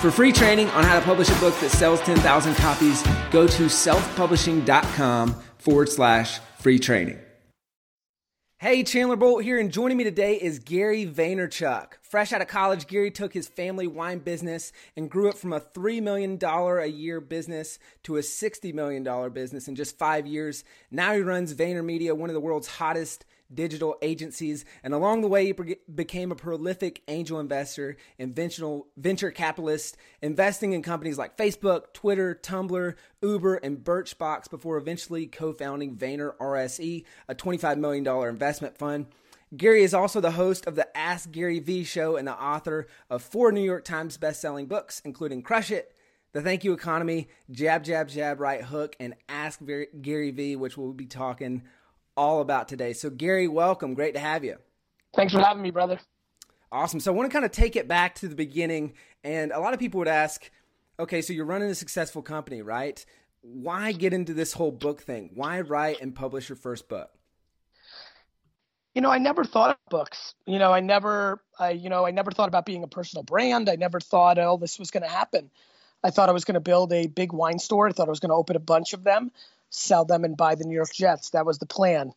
For free training on how to publish a book that sells 10,000 copies, go to selfpublishing.com forward slash free training. Hey, Chandler Bolt here, and joining me today is Gary Vaynerchuk. Fresh out of college, Gary took his family wine business and grew it from a $3 million a year business to a $60 million business in just five years. Now he runs VaynerMedia, one of the world's hottest digital agencies, and along the way, he became a prolific angel investor and venture capitalist, investing in companies like Facebook, Twitter, Tumblr, Uber, and Birchbox before eventually co founding Vayner RSE, a $25 million investment fund. Gary is also the host of the Ask Gary V show and the author of four New York Times best-selling books, including Crush It, The Thank You Economy, Jab, Jab, Jab, Right Hook, and Ask Gary V, which we'll be talking all about today. So, Gary, welcome. Great to have you. Thanks for having me, brother. Awesome. So, I want to kind of take it back to the beginning. And a lot of people would ask, okay, so you're running a successful company, right? Why get into this whole book thing? Why write and publish your first book? You know, I never thought of books. You know, I never, I, you know, I never thought about being a personal brand. I never thought, oh, this was going to happen. I thought I was going to build a big wine store. I thought I was going to open a bunch of them sell them and buy the New York Jets. That was the plan.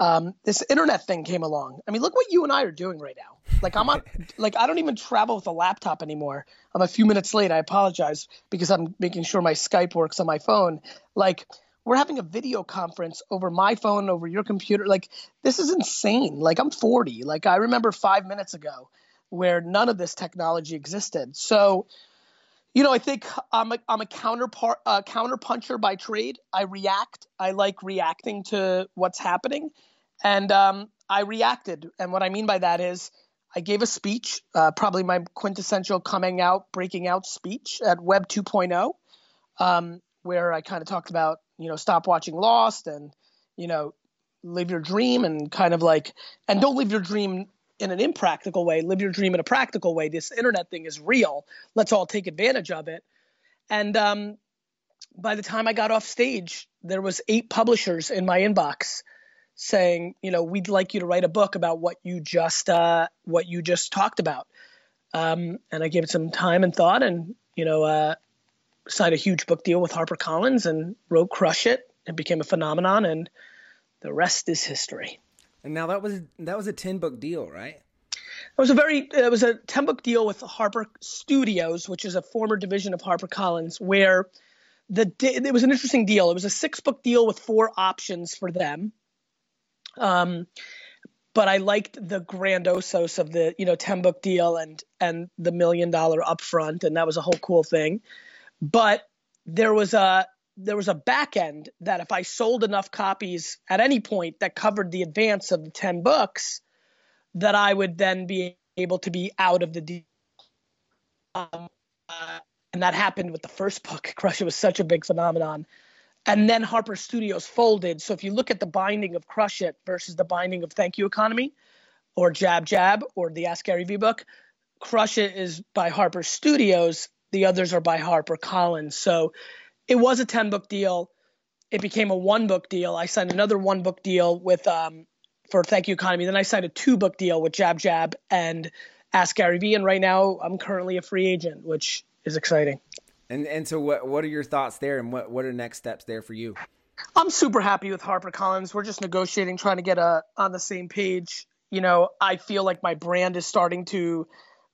Um, this internet thing came along. I mean, look what you and I are doing right now. Like I'm on, like I don't even travel with a laptop anymore. I'm a few minutes late. I apologize because I'm making sure my Skype works on my phone. Like we're having a video conference over my phone, over your computer. Like this is insane. Like I'm 40. Like I remember five minutes ago where none of this technology existed. So you know, I think I'm a, I'm a counterpart, uh, counterpuncher by trade. I react. I like reacting to what's happening, and um, I reacted. And what I mean by that is, I gave a speech, uh, probably my quintessential coming out, breaking out speech at Web 2.0, um, where I kind of talked about, you know, stop watching Lost and, you know, live your dream and kind of like, and don't live your dream in an impractical way, live your dream in a practical way. This internet thing is real. Let's all take advantage of it. And um, by the time I got off stage, there was eight publishers in my inbox saying, you know, we'd like you to write a book about what you just uh, what you just talked about. Um, and I gave it some time and thought, and you know, uh, signed a huge book deal with HarperCollins and wrote Crush It. It became a phenomenon, and the rest is history. And now that was that was a ten book deal, right? It was a very it was a ten book deal with Harper Studios, which is a former division of Harper Collins, where the it was an interesting deal. It was a six book deal with four options for them. Um, but I liked the grandosos of the you know ten book deal and and the million dollar upfront, and that was a whole cool thing. But there was a there was a back end that if I sold enough copies at any point that covered the advance of the 10 books, that I would then be able to be out of the deal. Um, uh, and that happened with the first book. Crush It was such a big phenomenon. And then Harper Studios folded. So if you look at the binding of Crush It versus the binding of Thank You Economy or Jab Jab or the Ask Gary V book, Crush It is by Harper Studios. The others are by Harper Collins. So it was a 10 book deal. It became a one book deal. I signed another one book deal with um, for Thank You Economy. Then I signed a two book deal with Jab Jab and Ask Gary Vee. And right now I'm currently a free agent, which is exciting. And and so what what are your thoughts there and what, what are next steps there for you? I'm super happy with HarperCollins. We're just negotiating, trying to get a uh, on the same page. You know, I feel like my brand is starting to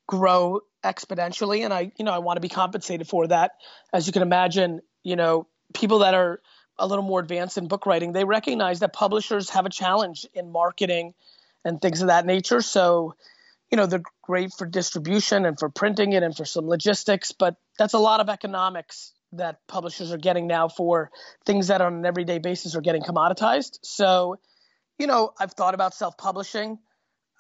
grow exponentially and I, you know, I want to be compensated for that. As you can imagine, you know, people that are a little more advanced in book writing, they recognize that publishers have a challenge in marketing and things of that nature. So, you know, they're great for distribution and for printing it and for some logistics, but that's a lot of economics that publishers are getting now for things that on an everyday basis are getting commoditized. So, you know, I've thought about self publishing,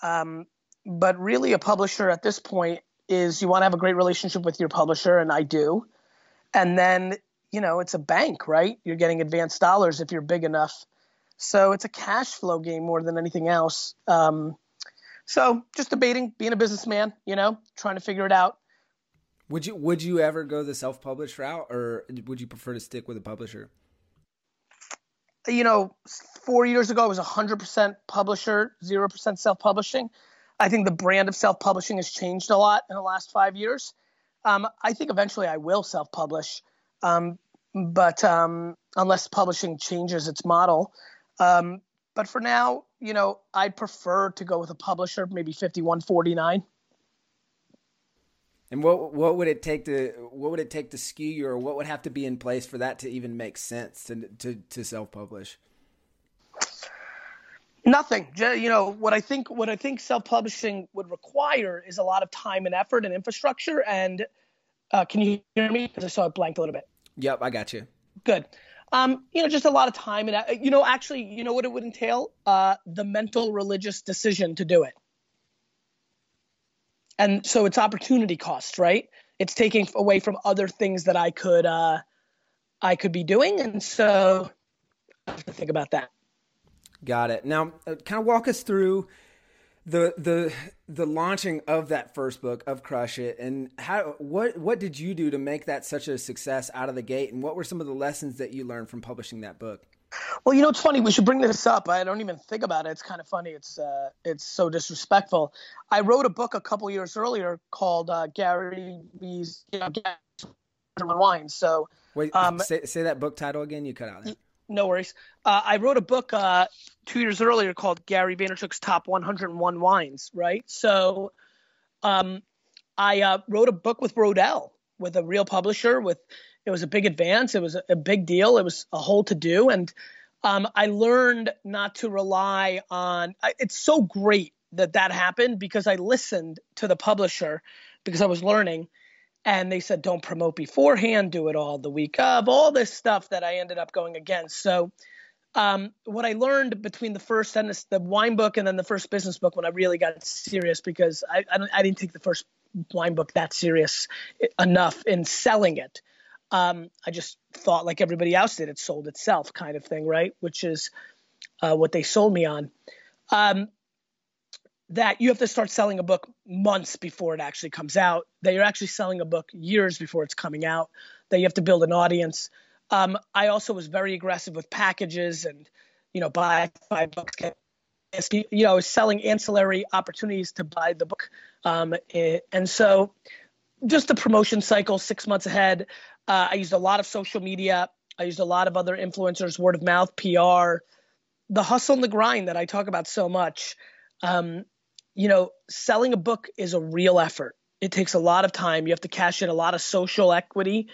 um, but really a publisher at this point is you want to have a great relationship with your publisher, and I do. And then you know, it's a bank, right? You're getting advanced dollars if you're big enough. So it's a cash flow game more than anything else. Um, so just debating, being a businessman, you know, trying to figure it out. Would you would you ever go the self published route, or would you prefer to stick with a publisher? You know, four years ago, I was 100% publisher, 0% self publishing. I think the brand of self publishing has changed a lot in the last five years. Um, I think eventually I will self publish, um, but um, unless publishing changes its model. Um, but for now, you know, I'd prefer to go with a publisher, maybe 5149. And what what would it take to what would it take to skew you, or what would have to be in place for that to even make sense to to, to self publish? Nothing. You know what I think. What I think self publishing would require is a lot of time and effort and infrastructure. And uh, can you hear me? Because I saw it blanked a little bit. Yep, I got you. Good. Um, you know, just a lot of time and uh, you know, actually, you know what it would entail? Uh, the mental religious decision to do it. And so it's opportunity cost, right? It's taking away from other things that I could uh, I could be doing, and so I have to think about that. Got it. Now, uh, kind of walk us through the the the launching of that first book of Crush It, and how what what did you do to make that such a success out of the gate, and what were some of the lessons that you learned from publishing that book? Well, you know, it's funny. We should bring this up. I don't even think about it. It's kind of funny. It's uh, it's so disrespectful. I wrote a book a couple years earlier called uh, Gary V's you know, Wine. So wait, um, say say that book title again. You cut out. That. No worries. Uh, I wrote a book uh, two years earlier called Gary Vaynerchuk's Top 101 Wines, right? So um, I uh, wrote a book with Rodale, with a real publisher. With It was a big advance. It was a, big deal. It was a whole to do. And um, I learned not to rely on it's so great that that happened because I listened to the publisher because I was learning – and they said don't promote beforehand do it all the week of all this stuff that i ended up going against. So um, what i learned between the first and the, wine book and then the first business book when i really got serious because I, I, I didn't take the first wine book that serious enough in selling it. Um, i just thought like everybody else did it sold itself kind of thing right? Which is uh, what they sold me on. Um, that you have to start selling a book months before it actually comes out, that you're actually selling a book years before it's coming out, that you have to build an audience. Um, I also was very aggressive with packages and, you know, buy five books, get, you know, selling ancillary opportunities to buy the book. Um, and so just the promotion cycle six months ahead, uh, I used a lot of social media. I used a lot of other influencers, word of mouth, PR, the hustle and the grind that I talk about so much. Um, you know, selling a book is a real effort. It takes a lot of time. You have to cash in a lot of social equity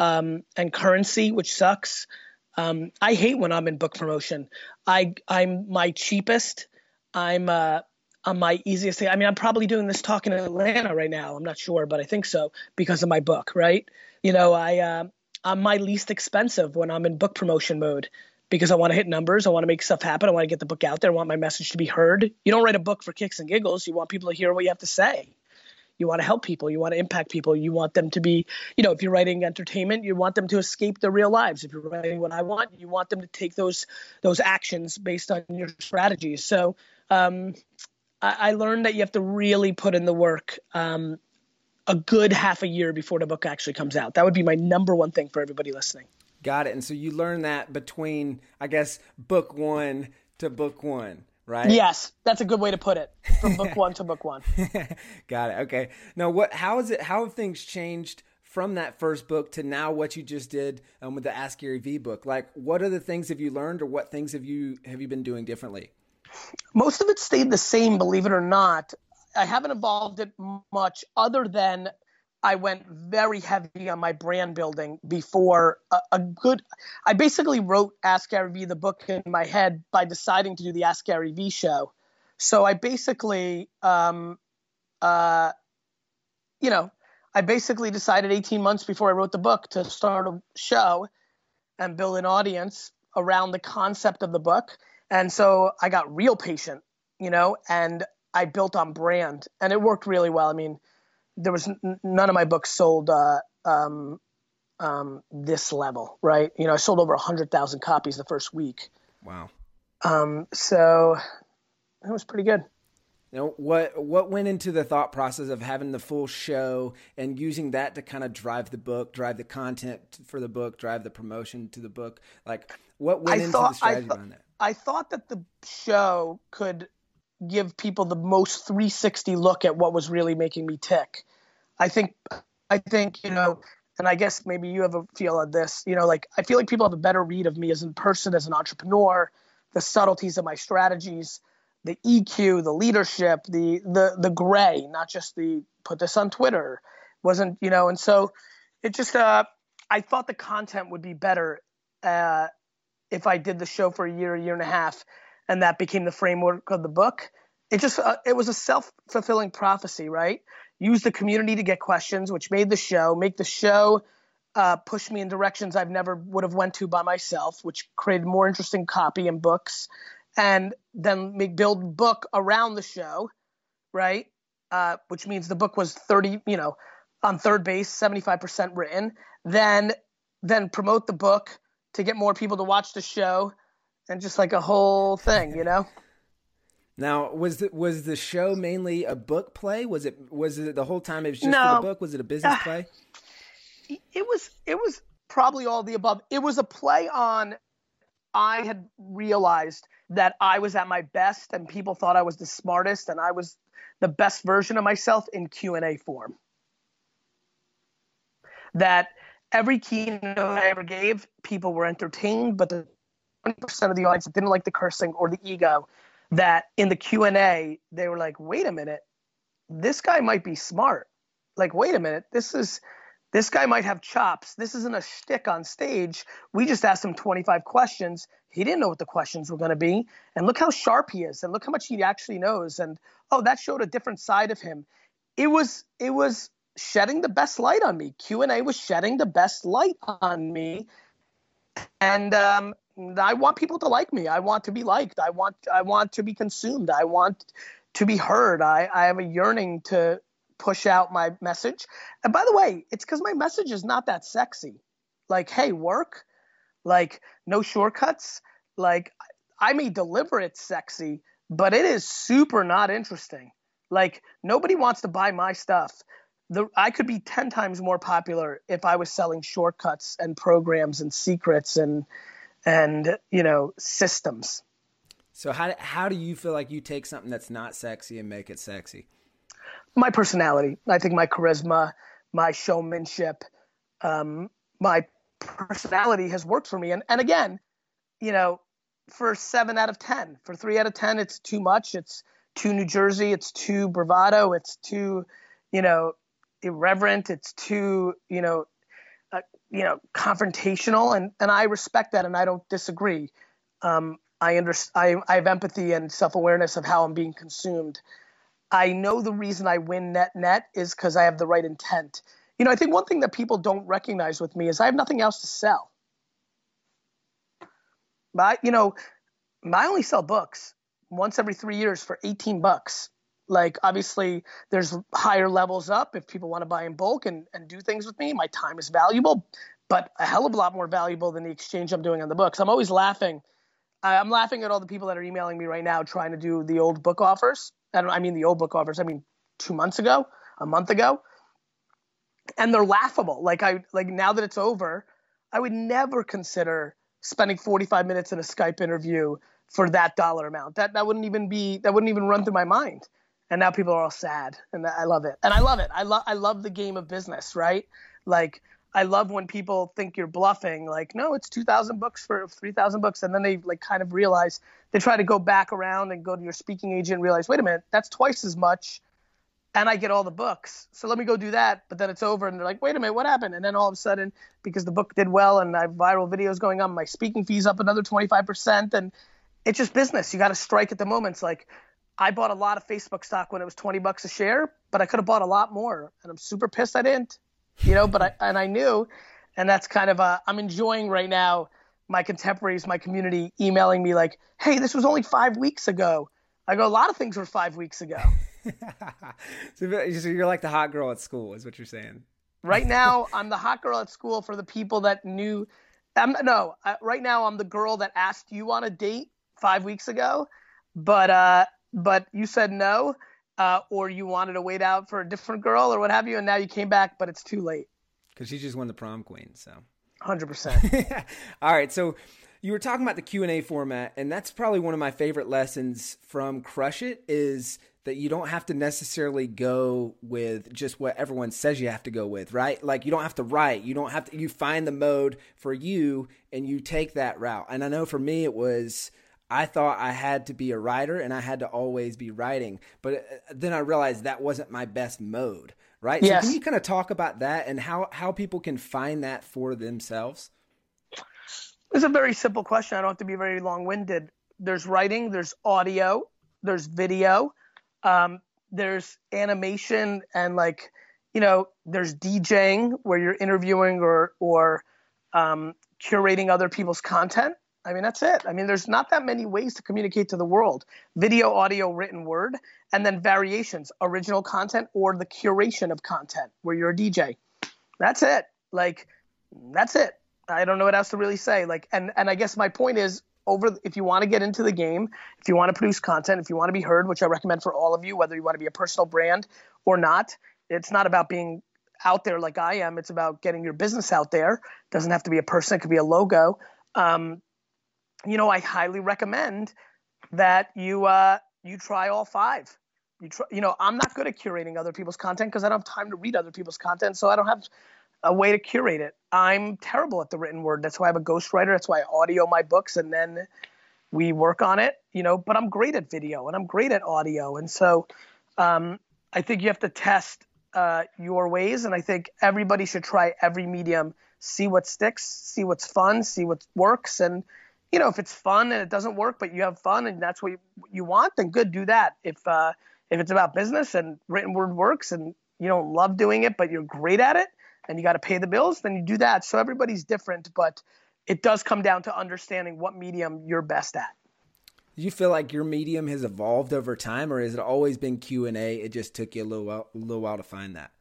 um, and currency, which sucks. Um, I hate when I'm in book promotion. I I'm my cheapest. I'm uh, I'm my easiest thing. I mean, I'm probably doing this talk in Atlanta right now. I'm not sure, but I think so because of my book, right? You know, I uh, I'm my least expensive when I'm in book promotion mode because I want to hit numbers. I want to make stuff happen. I want to get the book out there. I want my message to be heard. You don't write a book for kicks and giggles. You want people to hear what you have to say. You want to help people. You want to impact people. You want them to be, you know, if you're writing entertainment, you want them to escape their real lives. If you're writing what I want, you want them to take those those actions based on your strategies. So um, I, I, learned that you have to really put in the work. Um, a good half a year before the book actually comes out. That would be my number one thing for everybody listening. Got it. And so you learn that between, I guess, book one to book one, right? Yes, that's a good way to put it. From book one to book one. Got it. Okay. Now, what? How is it? How have things changed from that first book to now? What you just did um, with the Ask Gary V book? Like, what other things have you learned, or what things have you have you been doing differently? Most of it stayed the same, believe it or not. I haven't evolved it much, other than I went very heavy on my brand building before a, a, good. I basically wrote Ask Gary V the book in my head by deciding to do the Ask Gary V show. So I basically, um, uh, you know, I basically decided 18 months before I wrote the book to start a show and build an audience around the concept of the book. And so I got real patient, you know, and I built on brand, and it worked really well. I mean there was n- none of my books sold uh, um, um, this level, right? You know, I sold over a 100,000 copies the first week. Wow. Um, so it was pretty good. Now, what what went into the thought process of having the full show and using that to kind of drive the book, drive the content for the book, drive the promotion to the book? Like, what went I into thought, the strategy th- behind that? I thought that the show could give people the most 360 look at what was really making me tick. I think, I think you know, and I guess maybe you have a feel on this. You know, like I feel like people have a better read of me as a person, as an entrepreneur, the subtleties of my strategies the EQ, the leadership, the the the gray, not just the put this on Twitter, wasn't you know, and so it just uh, I thought the content would be better uh, if I did the show for a year, a year and a half, and that became the framework of the book. It just uh, it was a self fulfilling prophecy, right? Use the community to get questions, which made the show, make the show. Uh, push me in directions I've never would have went to by myself, which created more interesting copy and books and then make build book around the show, right? Uh, which means the book was 30, you know, on third base, 75% written. Then then promote the book to get more people to watch the show and just like a whole thing, you know? Now, was the, was the show mainly a book play? Was it was it the whole time it was just no. for the book? Was it a business uh, play? It was it was probably all the above. It was a play on I had realized that I was at my best and people thought I was the smartest and I was the best version of myself in Q&A form. That every keynote I ever gave, people were entertained, but the 20% of the audience didn't like the cursing or the ego that in the Q&A they were like, "Wait a minute. This guy might be smart." Like, "Wait a minute. This is this guy might have chops. This isn't a shtick on stage. We just asked him 25 questions. He didn't know what the questions were going to be. And look how sharp he is. And look how much he actually knows. And oh, that showed a different side of him. It was it was shedding the best light on me. Q&A was shedding the best light on me. And um, I want people to like me. I want to be liked. I want I want to be consumed. I want to be heard. I, I have a yearning to push out my message. And by the way, it's because my message is not that sexy. Like, hey, work, like, no shortcuts. Like, I may deliver it sexy, but it is super not interesting. Like, nobody wants to buy my stuff. The, I could be 10 times more popular if I was selling shortcuts and programs and secrets and, and, you know, systems. So how, how do you feel like you take something that's not sexy and make it sexy? my personality. I think my charisma, my showmanship, um, my personality has worked for me. And and again, you know, for seven out of ten, for three out of ten, it's too much. It's too New Jersey. It's too bravado. It's too, you know, irreverent. It's too, you know, you know, confrontational. And and I respect that, and I don't disagree. Um, I understand. I, I have empathy and self awareness of how I'm being consumed. I know the reason I win net net is because I have the right intent. You know, I think one thing that people don't recognize with me is I have nothing else to sell. But you know, I only sell books once every three years for 18 bucks. Like obviously there's higher levels up if people want to buy in bulk and, and do things with me. My time is valuable, but a hell of a lot more valuable than the exchange I'm doing on the books. I'm always laughing. I'm laughing at all the people that are emailing me right now trying to do the old book offers I I mean the old book offers. I mean two months ago, a month ago, and they're laughable. Like I like now that it's over, I would never consider spending 45 minutes in a Skype interview for that dollar amount. That that wouldn't even be that wouldn't even run through my mind. And now people are all sad, and I love it. And I love it. I love I love the game of business, right? Like I love when people think you're bluffing, like, no, it's 2,000 bucks for 3,000 bucks. And then they like kind of realize they try to go back around and go to your speaking agent and realize, wait a minute, that's twice as much. And I get all the books. So let me go do that. But then it's over. And they're like, wait a minute, what happened? And then all of a sudden, because the book did well and I have viral videos going on, my speaking fees up another 25%. And it's just business. You got to strike at the moments. Like, I bought a lot of Facebook stock when it was 20 bucks a share, but I could have bought a lot more. And I'm super pissed I didn't you know, but I, and I knew, and that's kind of, a, I'm enjoying right now my contemporaries, my community emailing me like, hey, this was only five weeks ago. I go, a lot of things were five weeks ago. so you're like the hot girl at school, is what you're saying. Right now, I'm the hot girl at school for the people that knew. I'm, no, uh, right now I'm the girl that asked you on a date five weeks ago, but uh, but you said no, uh, or you wanted to wait out for a different girl or what have you, and now you came back, but it's too late. Because she just won the prom queen, so. Hundred percent. All right, so you were talking about the q&a format and that's probably one of my favorite lessons from crush it is that you don't have to necessarily go with just what everyone says you have to go with right like you don't have to write you don't have to you find the mode for you and you take that route and i know for me it was I thought I had to be a writer and I had to always be writing. But uh, then I realized that wasn't my best mode, right? Yes. So can you kind of talk about that and how, how people can find that for themselves? It's a very simple question. I don't have to be very long winded. There's writing, there's audio, there's video, um, there's animation, and like, you know, there's DJing where you're interviewing or, or um, curating other people's content. I mean, that's it. I mean, there's not that many ways to communicate to the world video, audio, written word, and then variations, original content or the curation of content where you're a DJ. That's it. Like, that's it. I don't know what else to really say. Like, and and I guess my point is over. If you want to get into the game, if you want to produce content, if you want to be heard, which I recommend for all of you, whether you want to be a personal brand or not, it's not about being out there like I am. It's about getting your business out there. It doesn't have to be a person. It could be a logo. Um, you know, I highly recommend that you uh, you try all five. You try, you know, I'm not good at curating other people's content because I don't have time to read other people's content, so I don't have a way to curate it. I'm terrible at the written word. That's why I have a ghostwriter. That's why I audio my books and then we work on it, you know, but I'm great at video and I'm great at audio. And so um, I think you have to test uh, your ways. And I think everybody should try every medium, see what sticks, see what's fun, see what works. And, you know, if it's fun and it doesn't work, but you have fun and that's what you, you want, then good, do that. If, uh, if it's about business and written word works and you don't love doing it, but you're great at it, and you got to pay the bills, then you do that. So everybody's different, but it does come down to understanding what medium you're best at. Do you feel like your medium has evolved over time, or has it always been Q and A? It just took you a little while, a little while to find that.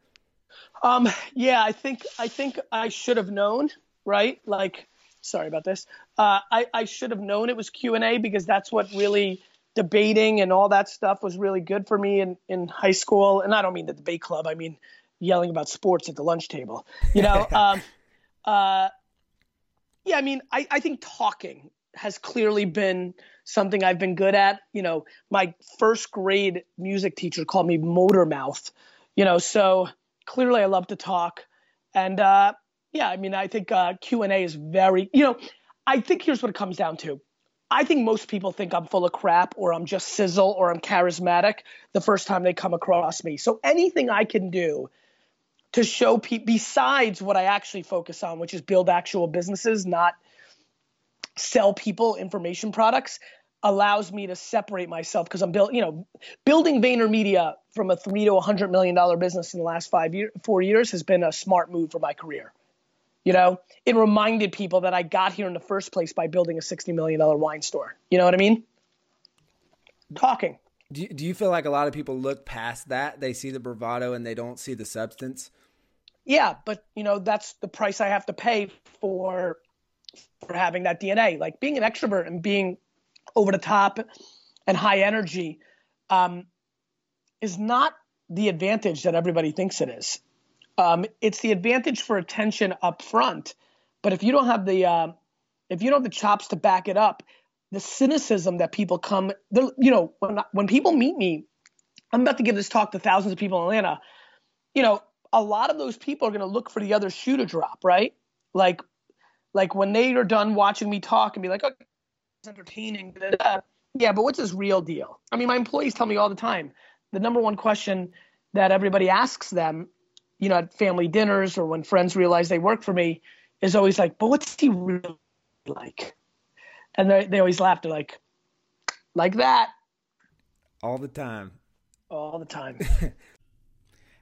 Um, yeah, I think I think I should have known, right? Like, sorry about this. Uh, I I should have known it was Q and A because that's what really debating and all that stuff was really good for me in in high school. And I don't mean the debate club. I mean yelling about sports at the lunch table. You know, um, uh, yeah, I mean, I, I think talking has clearly been something I've been good at. You know, my first grade music teacher called me motor mouth, you know, so clearly I love to talk. And uh, yeah, I mean, I think uh, Q&A is very, you know, I think here's what it comes down to. I think most people think I'm full of crap or I'm just sizzle or I'm charismatic the first time they come across me. So anything I can do to show people besides what I actually focus on, which is build actual businesses, not sell people information products, allows me to separate myself because I'm building, you know, building VaynerMedia from a three to a hundred million dollar business in the last five years, four years has been a smart move for my career. You know, it reminded people that I got here in the first place by building a $60 million wine store. You know what I mean? Talking. Do you, do you feel like a lot of people look past that? They see the bravado and they don't see the substance? Yeah, but you know that's the price I have to pay for for having that DNA. Like being an extrovert and being over the top and high energy um, is not the advantage that everybody thinks it is. Um, it's the advantage for attention up front, but if you don't have the uh, if you don't have the chops to back it up, the cynicism that people come, you know, when when people meet me, I'm about to give this talk to thousands of people in Atlanta. You know, a lot of those people are going to look for the other shoe to drop, right? Like, like when they are done watching me talk and be like, "Okay, it's entertaining." Yeah, but what's his real deal? I mean, my employees tell me all the time. The number one question that everybody asks them, you know, at family dinners or when friends realize they work for me, is always like, "But what's he really like?" And they they always laugh. They're like, "Like that." All the time. All the time.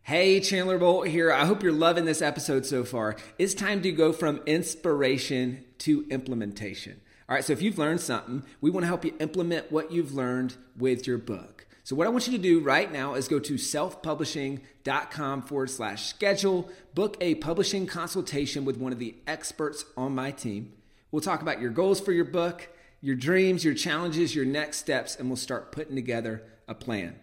Hey, Chandler Bolt here. I hope you're loving this episode so far. It's time to go from inspiration to implementation. All right, so if you've learned something, we want to help you implement what you've learned with your book. So, what I want you to do right now is go to selfpublishing.com forward slash schedule, book a publishing consultation with one of the experts on my team. We'll talk about your goals for your book, your dreams, your challenges, your next steps, and we'll start putting together a plan.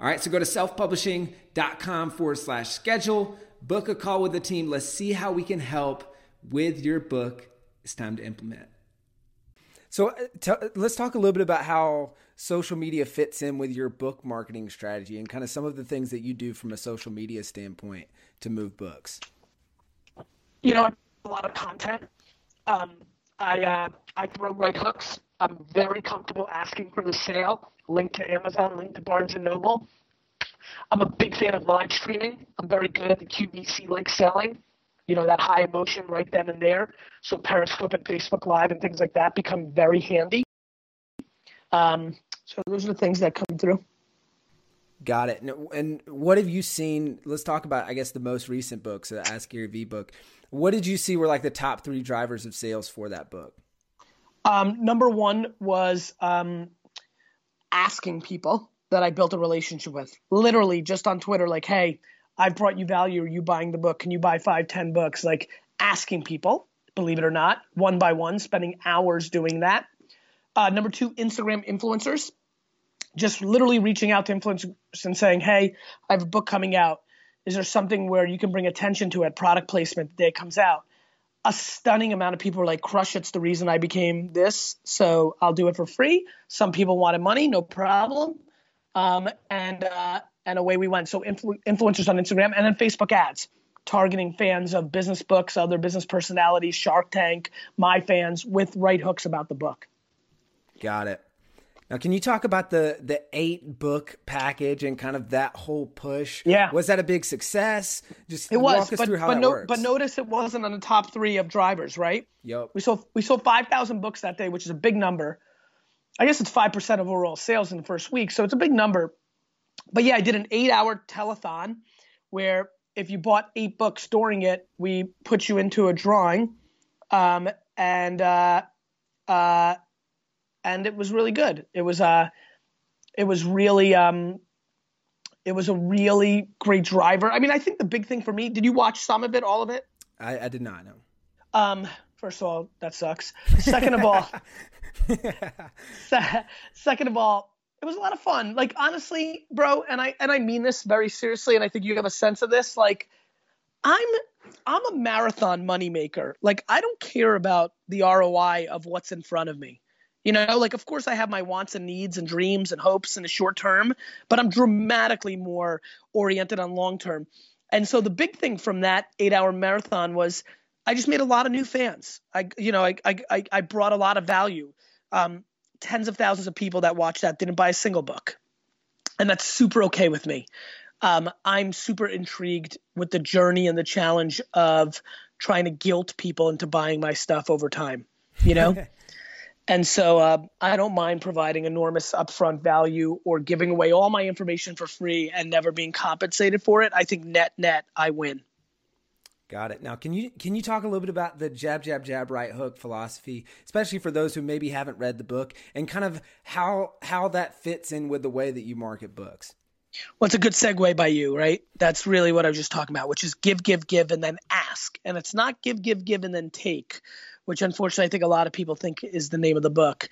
All right, so go to selfpublishing.com forward slash schedule, book a call with the team. Let's see how we can help with your book. It's time to implement. So uh, t- let's talk a little bit about how social media fits in with your book marketing strategy and kind of some of the things that you do from a social media standpoint to move books. You know, a lot of content. Um, I uh, I throw right hooks. I'm very comfortable asking for the sale. Link to Amazon, link to Barnes and Noble. I'm a big fan of live streaming. I'm very good at the QVC link selling you know, that high emotion right then and there. So Periscope and Facebook Live and things like that become very handy. Um, so those are the things that come through. Got it. And what have you seen? Let's talk about, I guess, the most recent book, so the Ask Gary V book. What did you see were like the top three drivers of sales for that book? Um, number one was um, asking people that I built a relationship with, literally just on Twitter, like, hey, I've brought you value. Are you buying the book? Can you buy five, ten books? Like asking people, believe it or not, one by one, spending hours doing that. Uh, number two, Instagram influencers. Just literally reaching out to influencers and saying, hey, I have a book coming out. Is there something where you can bring attention to it? Product placement the day it comes out. A stunning amount of people are like, crush it's the reason I became this. So I'll do it for free. Some people wanted money, no problem. Um, and uh, and away we went. So influ- influencers on Instagram and then Facebook ads, targeting fans of business books, other business personalities, Shark Tank, my fans with right hooks about the book. Got it. Now, can you talk about the the eight book package and kind of that whole push? Yeah, was that a big success? Just it was, but, but, no, but notice it wasn't on the top three of drivers, right? Yep. We sold we sold five thousand books that day, which is a big number. I guess it's five percent of overall sales in the first week, so it's a big number but yeah, I did an eight hour telethon where if you bought eight books during it, we put you into a drawing. Um, and, uh, uh, and it was really good. It was, uh, it was really, um, it was a really great driver. I mean, I think the big thing for me, did you watch some of it, all of it? I, I did not know. Um, first of all, that sucks. Second of all, second of all, it was a lot of fun. Like honestly, bro, and I and I mean this very seriously, and I think you have a sense of this. Like, I'm I'm a marathon moneymaker. Like, I don't care about the ROI of what's in front of me. You know, like of course I have my wants and needs and dreams and hopes in the short term, but I'm dramatically more oriented on long term. And so the big thing from that eight hour marathon was I just made a lot of new fans. I, you know, I, I, I brought a lot of value. Um, tens of thousands of people that watched that didn't buy a single book. And that's super okay with me. Um, I'm super intrigued with the journey and the challenge of trying to guilt people into buying my stuff over time, you know? and so uh, I don't mind providing enormous upfront value or giving away all my information for free and never being compensated for it. I think net net, I win. Got it. Now, can you can you talk a little bit about the jab jab jab right hook philosophy, especially for those who maybe haven't read the book, and kind of how how that fits in with the way that you market books? Well, it's a good segue by you, right? That's really what I was just talking about, which is give, give, give, and then ask. And it's not give, give, give, and then take, which unfortunately I think a lot of people think is the name of the book.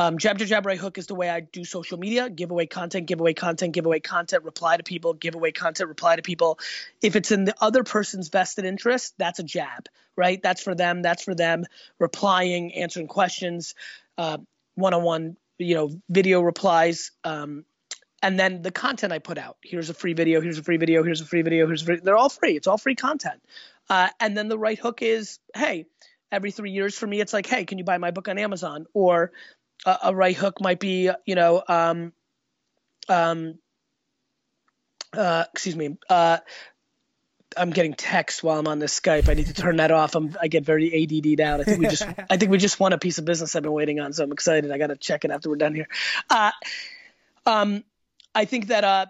Um, jab, jab, jab, right hook is the way I do social media. Give away content, give away content, give away content, reply to people, give away content, reply to people. If it's in the other person's vested interest, that's a jab, right? That's for them. That's for them. Replying, answering questions, one on one, you know, video replies. Um, and then the content I put out. Here's a free video. Here's a free video. Here's a free video. Here's free. They're all free. It's all free content. Uh, and then the right hook is, hey, every three years for me, it's like, hey, can you buy my book on Amazon? Or a, a right hook might be, you know, um, um, uh, excuse me, uh, I'm getting text while I'm on this Skype. I need to turn that off. I'm, I get very ADD'd out. I think we just, I think we just won a piece of business I've been waiting on, so I'm excited. I got to check it after we're done here. Uh, um, I think that, uh,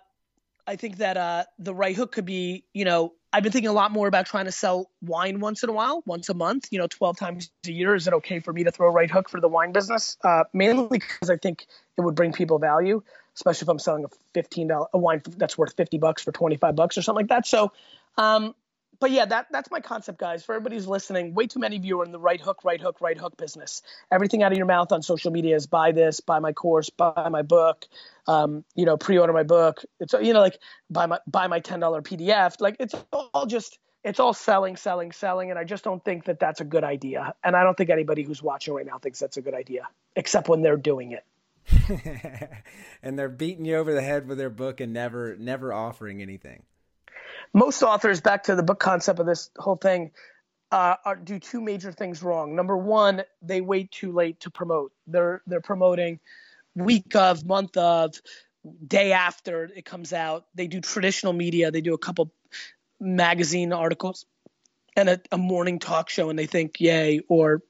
I think that uh, the right hook could be, you know, I've been thinking a lot more about trying to sell wine once in a while, once a month, you know, 12 times a year. Is it okay for me to throw a right hook for the wine business? Uh, mainly because I think it would bring people value, especially if I'm selling a $15 a wine that's worth 50 bucks for 25 bucks or something like that. So, um, but yeah, that that's my concept, guys. For everybody who's listening, way too many of you are in the right hook, right hook, right hook business. Everything out of your mouth on social media is buy this, buy my course, buy my book, um, you know, pre-order my book. It's you know like buy my buy my ten dollar PDF. Like it's all just it's all selling, selling, selling, and I just don't think that that's a good idea. And I don't think anybody who's watching right now thinks that's a good idea, except when they're doing it. and they're beating you over the head with their book and never never offering anything most authors, back to the book concept of this whole thing, uh, are, do two major things wrong. Number one, they wait too late to promote. They're they're promoting week of, month of, day after it comes out. They do traditional media. They do a couple magazine articles and a, a morning talk show, and they think yay, or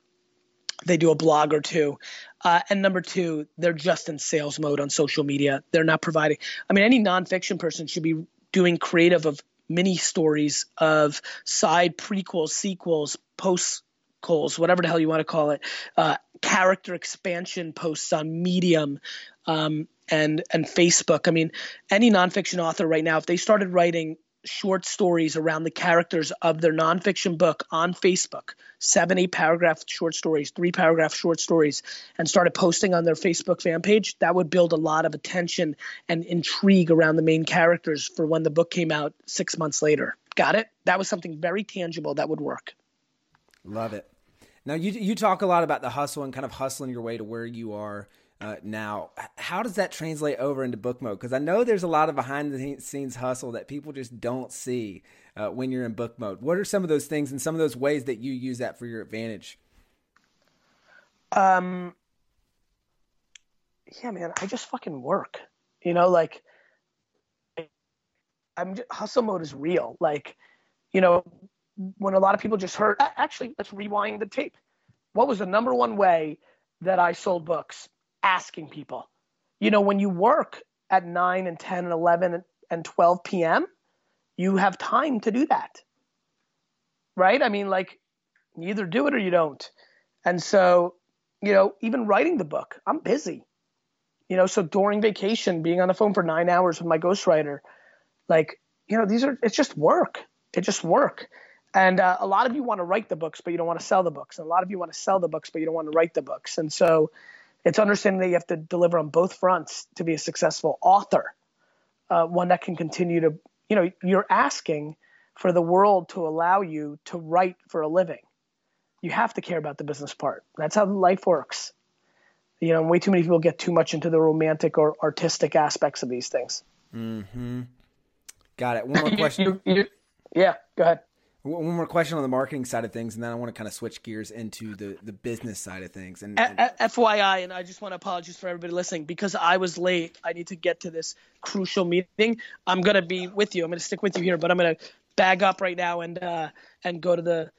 they do a blog or two. Uh, and number two, they're just in sales mode on social media. They're not providing. I mean, any nonfiction person should be doing creative of mini stories of side prequels, sequels, post calls, whatever the hell you want to call it, uh, character expansion posts on Medium um, and and Facebook. I mean, any nonfiction author right now, if they started writing short stories around the characters of their nonfiction book on Facebook, seven, eight paragraph short stories, three paragraph short stories, and started posting on their Facebook fan page, that would build a lot of attention and intrigue around the main characters for when the book came out six months later. Got it? That was something very tangible that would work. Love it. Now you you talk a lot about the hustle and kind of hustling your way to where you are uh, now. How does that translate over into book mode? Because I know there's a lot of behind the scenes hustle that people just don't see uh, when you're in book mode. What are some of those things and some of those ways that you use that for your advantage? Um, yeah, man, I just fucking work. You know, like I'm just, hustle mode is real. Like, you know, when a lot of people just heard, actually, let's rewind the tape. What was the number one way that I sold books? Asking people. You know, when you work at 9 and 10 and 11 and 12 p.m., you have time to do that. Right? I mean, like, you either do it or you don't. And so, you know, even writing the book, I'm busy. You know, so during vacation, being on the phone for nine hours with my ghostwriter, like, you know, these are, it's just work. It just work. And uh, a lot of you want to write the books, but you don't want to sell the books. And a lot of you want to sell the books, but you don't want to write the books. And so it's understanding that you have to deliver on both fronts to be a successful author, uh, one that can continue to you know, you're asking for the world to allow you to write for a living. You have to care about the business part. That's how life works. You know, way too many people get too much into the romantic or artistic aspects of these things. Mm-hmm. Got it. One more question. you, you, yeah. Go ahead. One more question on the marketing side of things, and then I want to kind of switch gears into the, the business side of things. And, and... FYI, and I just want to apologize for everybody listening because I was late. I need to get to this crucial meeting. I'm gonna be with you. I'm gonna stick with you here, but I'm gonna bag up right now and uh, and go to the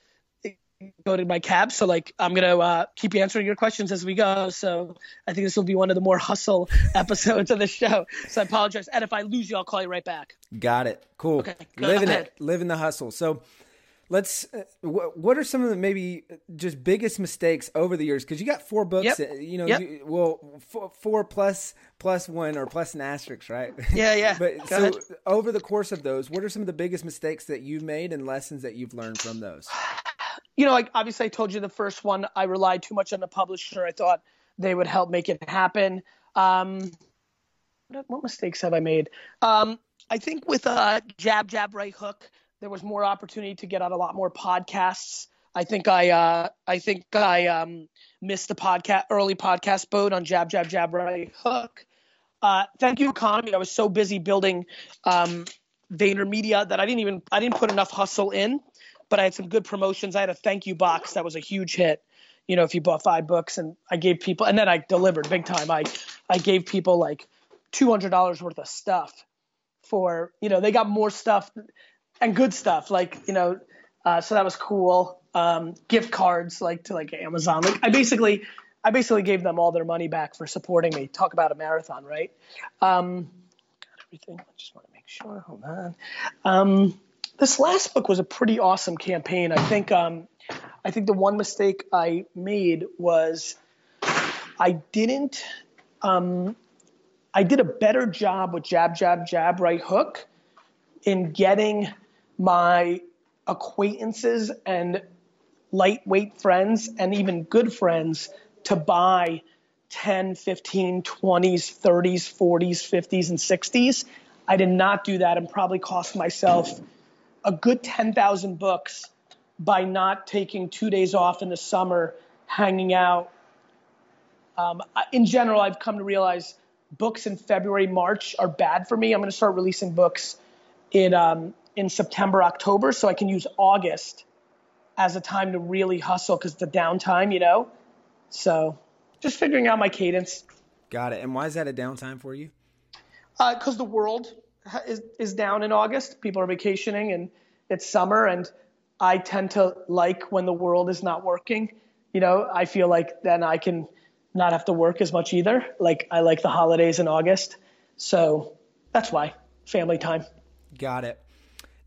go to my cab. So like I'm gonna uh, keep answering your questions as we go. So I think this will be one of the more hustle episodes of the show. So I apologize. And if I lose you, I'll call you right back. Got it. Cool. Okay. Living it. Living the hustle. So let's uh, what are some of the maybe just biggest mistakes over the years? Because you got four books yep. Uh, you know yep. you, well four, four plus plus one or plus an asterisk right? Yeah yeah. But Go so ahead. over the course of those what are some of the biggest mistakes that you've made and lessons that you've learned from those? You know like obviously i told you the first one i relied too much on the publisher. I thought they would help make it happen. Um what, what mistakes have i made? Um i think with uh jab jab right hook there was more opportunity to get on a lot more podcasts. I think I uh, I think I um, missed the podcast early podcast boat on Jab Jab Jab Right Hook. Uh, thank you, economy. I was so busy building um, VaynerMedia that I didn't even I didn't put enough hustle in. But I had some good promotions. I had a thank you box that was a huge hit. You know, if you bought five books, and I gave people, and then I delivered big time. I I gave people like two hundred dollars worth of stuff for you know they got more stuff and good stuff like you know uh, so that was cool. Um, gift cards like to like amazon. Like i basically i basically gave them all their money back for supporting me. Talk about a marathon right? Um, everything i just want to make sure. Hold on. Um, this last book was a pretty awesome campaign. I think um, I think the one mistake I made was I didn't um, I did a better job with jab jab jab right hook in getting my acquaintances and lightweight friends and even good friends to buy 10, 15, 20s, 30s, 40s, 50s, and 60s. I did not do that and probably cost myself a good 10,000 books by not taking two days off in the summer, hanging out. Um, in general, I've come to realize books in February, March are bad for me. I'm going to start releasing books in um, in September, October, so I can use August as a time to really hustle because the downtime, you know. So, just figuring out my cadence. Got it. And why is that a downtime for you? Because uh, the world is is down in August. People are vacationing, and it's summer, and I tend to like when the world is not working. You know, I feel like then I can not have to work as much either. Like I like the holidays in August. So that's why family time. Got it.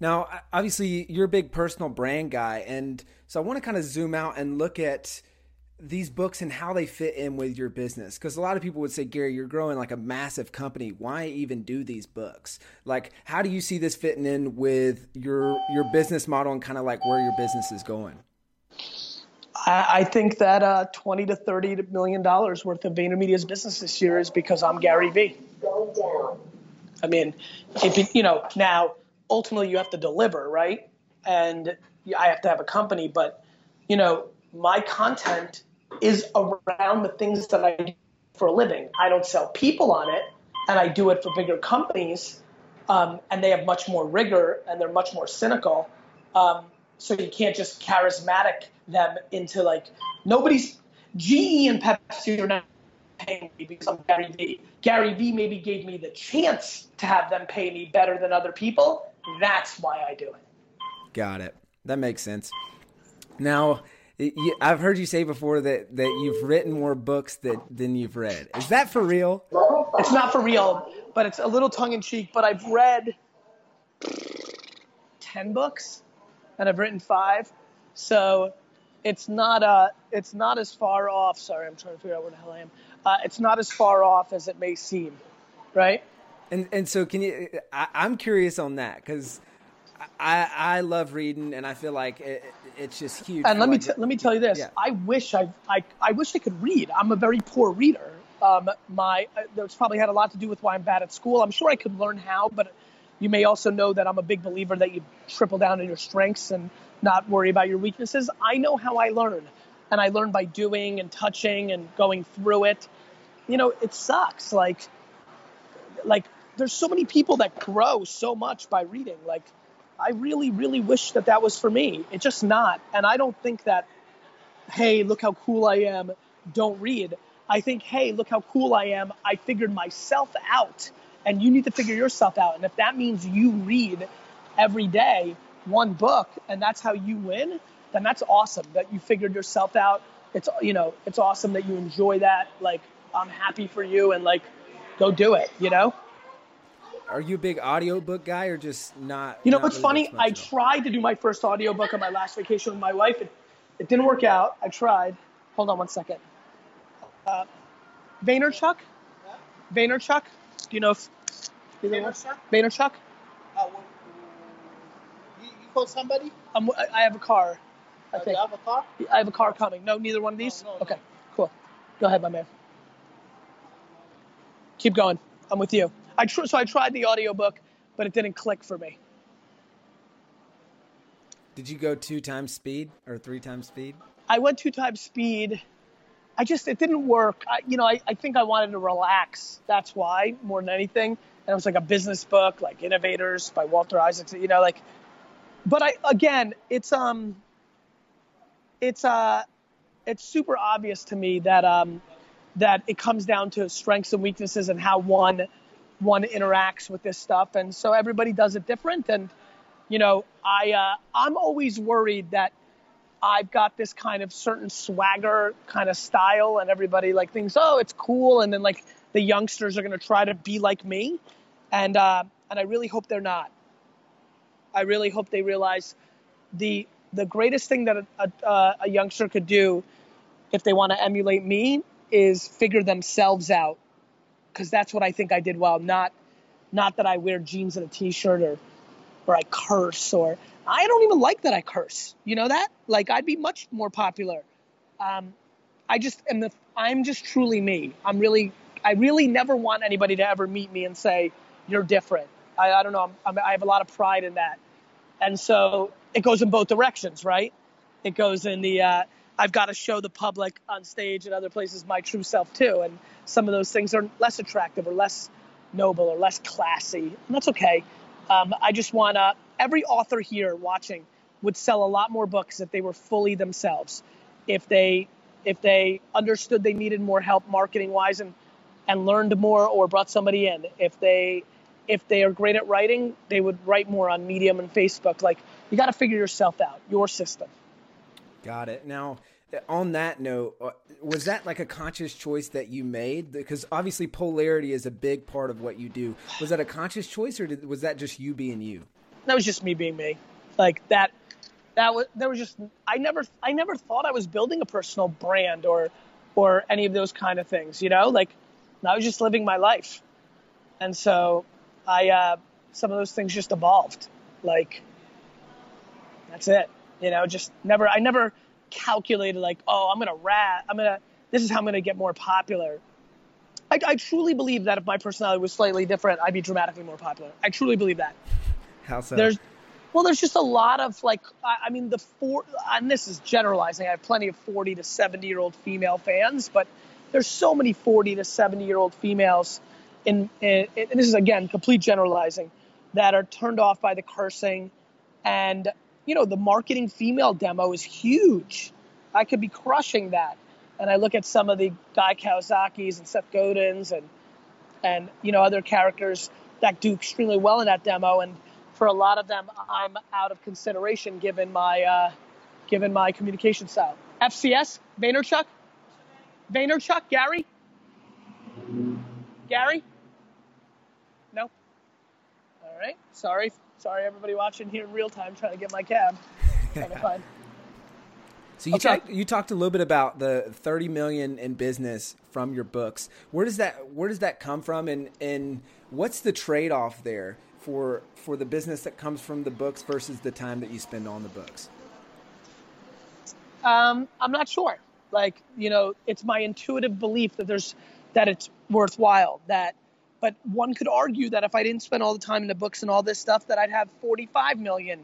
Now, obviously, you're a big personal brand guy. And so I want to kind of zoom out and look at these books and how they fit in with your business because a lot of people would say gary you're growing like a massive company why even do these books like how do you see this fitting in with your your business model and kind of like where your business is going I, think that uh, 20 to 30 million dollars worth of VaynerMedia's business this year is because I'm Gary Vee. Going down. I mean, if you, you know, now ultimately you have to deliver, right? And I have to have a company, but you know, my content is around the things that I do for a living. I don't sell people on it, and I do it for bigger companies, um, and they have much more rigor and they're much more cynical. Um, so you can't just charismatic them into like nobody's GE and Pepsi are not paying me because I'm Gary Vee. Gary Vee maybe gave me the chance to have them pay me better than other people. That's why I do it. Got it. That makes sense. Now, I've heard you say before that, that you've written more books that, than you've read. Is that for real? It's not for real, but it's a little tongue in cheek. But I've read 10 books and I've written five. So it's not uh, it's not as far off. Sorry, I'm trying to figure out where the hell I am. Uh, it's not as far off as it may seem, right? And and so can you? I, am curious on that because I I love reading and I feel like it, it's just huge. And let me t- let me tell you this: yeah. I wish I I I wish I could read. I'm a very poor reader. Um, my uh, that's probably had a lot to do with why I'm bad at school. I'm sure I could learn how, but you may also know that I'm a big believer that you triple down on your strengths and not worry about your weaknesses. I know how I learn, and I learn by doing and touching and going through it. You know, it sucks. Like, like there's so many people that grow so much by reading. Like, I really, really wish that that was for me. It's just not, and I don't think that. Hey, look how cool I am. Don't read. I think, hey, look how cool I am. I figured myself out, and you need to figure yourself out. And if that means you read every day, one book and that's how you win, then that's awesome that you figured yourself out. It's you know, it's awesome that you enjoy that. Like I'm happy for you and like go do it, you know? Are you a big audiobook guy or just not? You know not what's really funny? I tried to do my first audiobook on my last vacation with my wife. It, it didn't work out. I tried. Hold on one second. Uh, Vaynerchuk? Yeah. Vaynerchuk? Do you know if Vaynerchuk? Vaynerchuk? Uh, call somebody? I'm, I have a car. I uh, think. You have a car? I have a car coming. No, neither one of these? No, no, okay, no. cool. Go ahead, my man. Keep going. I'm with you. I tr- so I tried the audiobook, but it didn't click for me. Did you go two times speed or three times speed? I went two times speed. I just it didn't work. I, you know, I, I think I wanted to relax. That's why more than anything. And it was like a business book, like Innovators by Walter Isaacson. You know, like but I again, it's um, it's uh, it's super obvious to me that um, that it comes down to strengths and weaknesses and how one one interacts with this stuff, and so everybody does it different. And you know, I uh, I'm always worried that I've got this kind of certain swagger kind of style, and everybody like thinks, oh, it's cool, and then like the youngsters are gonna try to be like me, and uh, and I really hope they're not. I really hope they realize the the greatest thing that a, a, a youngster could do if they want to emulate me is figure themselves out because that's what I think I did well. Not not that I wear jeans and a t-shirt or or I curse or I don't even like that I curse. You know that? Like I'd be much more popular. Um, I just am the I'm just truly me. I'm really I really never want anybody to ever meet me and say you're different. I, I don't know. I'm, I'm, I have a lot of pride in that, and so it goes in both directions, right? It goes in the uh, I've got to show the public on stage and other places my true self too, and some of those things are less attractive or less noble or less classy, and that's okay. Um, I just want to every author here watching would sell a lot more books if they were fully themselves, if they if they understood they needed more help marketing wise and and learned more or brought somebody in. If they if they are great at writing, they would write more on Medium and Facebook. Like you got to figure yourself out, your system. Got it. Now, on that note, uh, was that like a conscious choice that you made? Because obviously, polarity is a big part of what you do. Was that a conscious choice, or did, was that just you being you? That was just me being me. Like that. That was there was just I never I never thought I was building a personal brand or or any of those kind of things. You know, like I was just living my life. And so I, uh, some of those things just evolved. Like, that's it. You know, just never, I never calculated like, oh, I'm to rat, I'm to, this is how I'm to get more popular. I, I truly believe that if my personality was slightly different, I'd be dramatically more popular. I truly believe that. How so? There's, well, there's just a lot of like, I, I mean, the four, and this is generalizing. I have plenty of 40 to 70 year old female fans, but there's so many 40 to 70 year old females in, in, in, this is again complete generalizing that are turned off by the cursing and you know the marketing female demo is huge. I could be crushing that. And i look at some of the Guy Kawasaki's and Seth Godins and and you know other characters that do extremely well in that demo. And for a lot of them i'm out of consideration given my uh, given my communication style. Fcs vaynerchuk? Vaynerchuk, Gary? Gary? Right. Sorry. Sorry, everybody watching here in real time trying to get my cab. trying to find. So you okay. talked you talked a little bit about the 30 million in business from your books. Where does that where does that come from and and what's the trade-off there for for the business that comes from the books versus the time that you spend on the books? Um, I'm not sure. Like, you know, it's my intuitive belief that there's that it's worthwhile. That but one could argue that if I didn't spend all the time in the books and all this stuff, that I'd have 45 million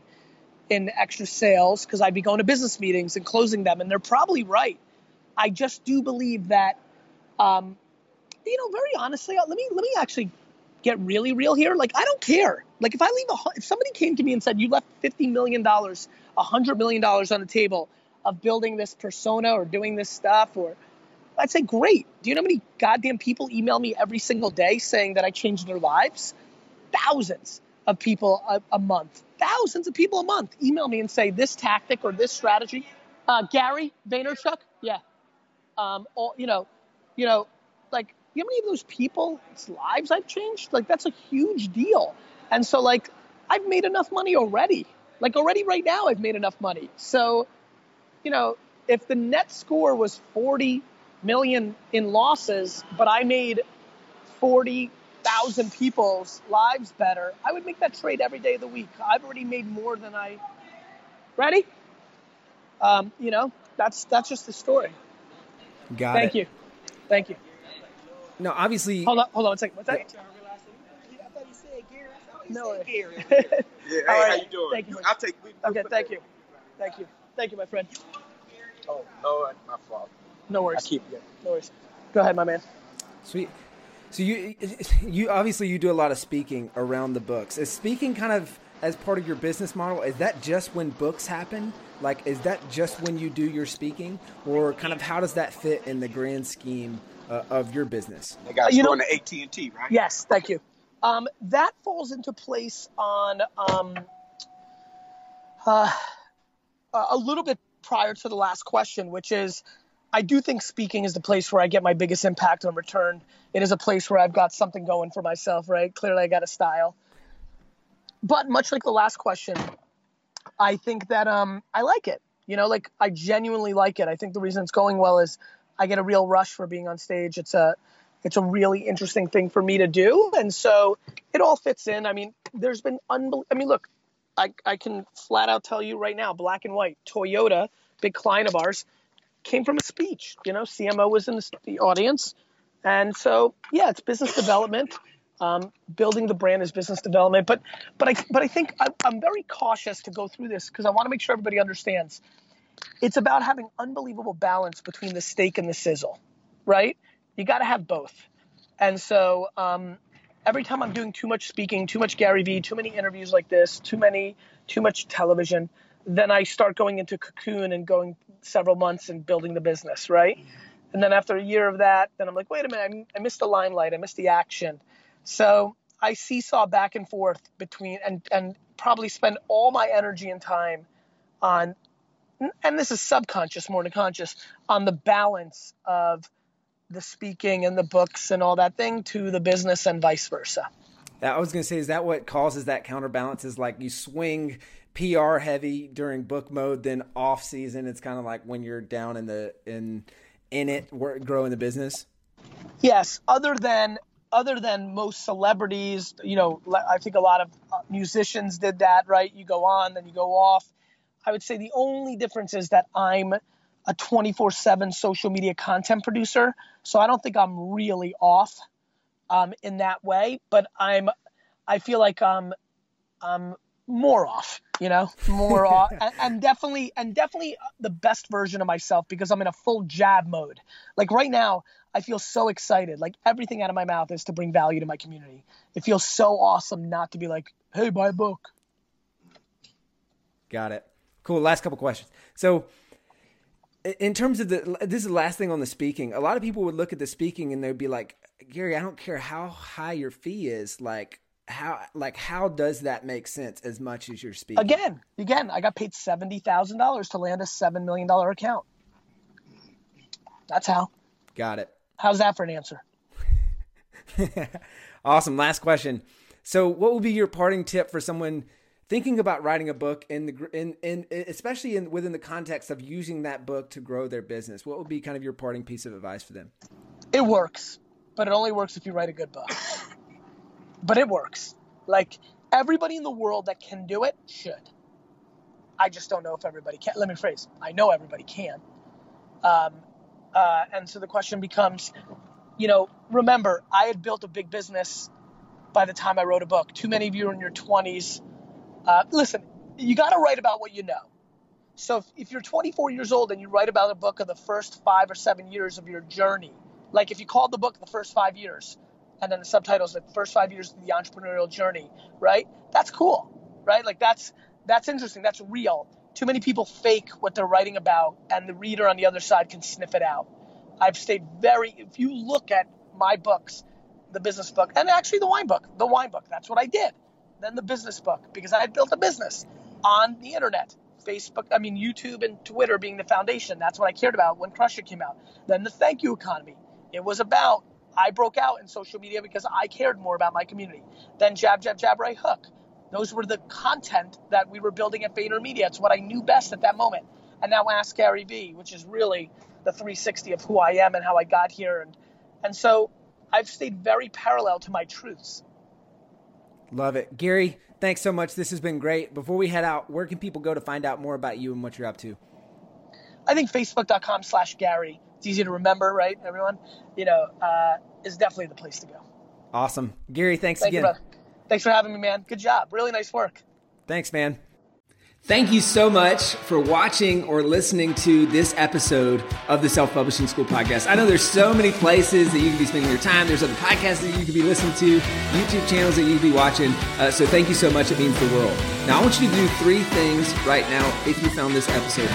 in extra sales because I'd be going to business meetings and closing them. And they're probably right. I just do believe that, um, you know, very honestly, let me let me actually get really real here. Like, I don't care. Like, if I leave a, if somebody came to me and said you left 50 million dollars, 100 million dollars on the table, of building this persona or doing this stuff or I'd say great. Do you know how many goddamn people email me every single day saying that I changed their lives? Thousands of people a, a month. Thousands of people a month email me and say this tactic or this strategy. Uh, Gary Vaynerchuk, yeah. Um, all, you know, you know, like you know how many of those people's lives I've changed? Like that's a huge deal. And so like I've made enough money already. Like already right now I've made enough money. So you know, if the net score was 40 million in losses, but I made 40,000 people's lives better, I would make that trade every day of the week. I've already made more than I. Ready? Um, you know, that's that's just the story. Got Thank it. you. Thank you. No, obviously. Hold on, hold on one second. What's that? No. Gary. yeah, hey, right. how you doing? Thank you. I'll take. We, Okay, thank you. Thank you. Thank you, my friend. Oh, no, my fault. No worries. I keep you. No worries. Go ahead, my man. Sweet. So you you obviously you do a lot of speaking around the books. Is speaking kind of as part of your business model? Is that just when books happen? Like, is that just when you do your speaking, or kind of how does that fit in the grand scheme uh, of your business? They got Uh, you know- going to AT and T, right? Yes, thank you. Um, that falls into place on um, uh, a little bit prior to the last question, which is I do think speaking is the place where I get my biggest impact on return. It is a place where I've got something going for myself, right? Clearly, I got a style. but much like the last question, I think that um, I like it. You know, like I genuinely like it. I think the reason it's going well is I get a real rush for being on stage. It's a it's a really interesting thing for me to do, and so it all fits in. I mean, there's been unbel- I mean, look, I I can flat out tell you right now, black and white, Toyota, big client of ours, came from a speech. You know, CMO was in the audience, and so yeah, it's business development. Um, building the brand is business development, but but I but I think I, I'm very cautious to go through this because I want to make sure everybody understands. It's about having unbelievable balance between the steak and the sizzle, right? You got to have both. And so um, every time I'm doing too much speaking, too much Gary Vee, too many interviews like this, too many, too much television, then I start going into cocoon and going several months and building the business, right? And then after a year of that, then I'm like, wait a minute, I, I missed the limelight, I missed the action. So I seesaw back and forth between and and probably spend all my energy and time on and this is subconscious more than conscious on the balance of the speaking and the books and all that thing to the business and vice versa. That I was going to say, is that what causes that counterbalance? Is like you swing PR heavy during book mode, then off season, it's kind of like when you're down in the in in it, growing the business. Yes, other than other than most celebrities, you know, I think a lot of uh, musicians did that, right? You go on, then you go off. I would say the only difference is that I'm a 24 7 social media content producer. So I don't think I'm really off um, in that way, but I'm, I feel like I'm, I'm more off, you know, more off, and, and, definitely, and definitely the best version of myself because I'm in a full jab mode. Like right now, I feel so excited. Like everything out of my mouth is to bring value to my community. It feels so awesome not to be like, hey, buy a book. Got it. Cool. Last couple questions. So, in terms of the, this is the last thing on the speaking. A lot of people would look at the speaking and they'd be like, Gary, I don't care how high your fee is. Like, how like how does that make sense as much as you're speaking? Again, again, I got paid seventy thousand dollars to land a seven million dollar account. That's how. Got it. How's that for an answer? awesome. Last question. So, what would be your parting tip for someone thinking about writing a book in the in, in especially in within the context of using that book to grow their business? What would be kind of your parting piece of advice for them? It works, but it only works if you write a good book. But it works. Like everybody in the world that can do it should. I just don't know if everybody can. Let me phrase. I know everybody can. Um, uh, and so the question becomes, you know, remember, I had built a big business by the time I wrote a book. Too many of you are in your 20s. Uh, listen, you got to write about what you know. So if, if you're 24 years old and you write about a book of the first five or seven years of your journey, like if you called the book the first five years, and then the subtitles like the first five years of the entrepreneurial journey, right? That's cool, right? Like that's that's interesting. That's real too many people fake what they're writing about, and the reader on the other side can sniff it out. I've stayed very, if you look at my books, the business book, and actually the wine book, the wine book, that's what I did. Then the business book, because I had built a business on the internet. Facebook, I mean, YouTube and Twitter being the foundation. That's what I cared about when Crush It came out. Then the thank you economy. It was about, I broke out in social media because I cared more about my community. Then Jab, Jab, Jab, Right Hook. Those were the content that we were building at VaynerMedia. It's what I knew best at that moment. And now Ask Gary Vee, which is really the 360 of who I am and how I got here. And, and so I've stayed very parallel to my truths. Love it. Gary, thanks so much. This has been great. Before we head out, where can people go to find out more about you and what you're up to? I think facebook.com slash Gary. It's easy to remember, right, everyone? You know, uh, is definitely the place to go. Awesome. Gary, thanks Thank again. You, Thanks for having me, man. Good job. Really nice work. Thanks, man. Thank you so much for watching or listening to this episode of the Self Publishing School podcast. I know there's so many places that you can be spending your time. There's other podcasts that you could be listening to, YouTube channels that you could be watching. Uh, so thank you so much. It means the world. Now, I want you to do three things right now if you found this episode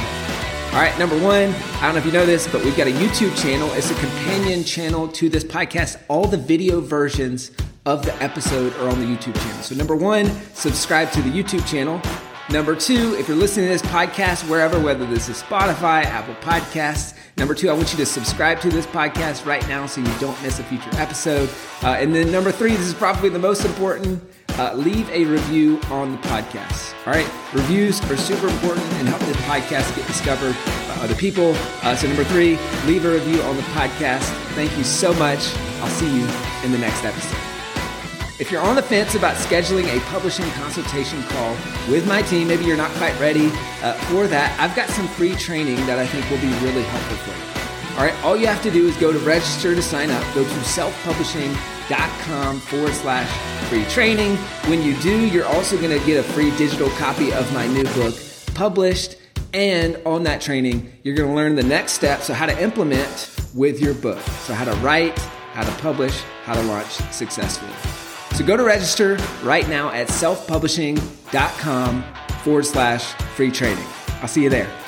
all right, number one, I don't know if you know this, but we've got a YouTube channel. It's a companion channel to this podcast. All the video versions of the episode are on the YouTube channel. So, number one, subscribe to the YouTube channel. Number two, if you're listening to this podcast wherever, whether this is Spotify, Apple Podcasts, number two, I want you to subscribe to this podcast right now so you don't miss a future episode. Uh, and then number three, this is probably the most important uh, leave a review on the podcast. All right, reviews are super important and help the podcast get discovered by other people. Uh, so, number three, leave a review on the podcast. Thank you so much. I'll see you in the next episode. If you're on the fence about scheduling a publishing consultation call with my team, maybe you're not quite ready uh, for that, I've got some free training that I think will be really helpful for you. All right, all you have to do is go to register to sign up. Go to selfpublishing.com forward slash free training. When you do, you're also going to get a free digital copy of my new book published. And on that training, you're going to learn the next steps so how to implement with your book. So, how to write, how to publish, how to launch successfully. So go to register right now at selfpublishing.com forward slash free training. I'll see you there.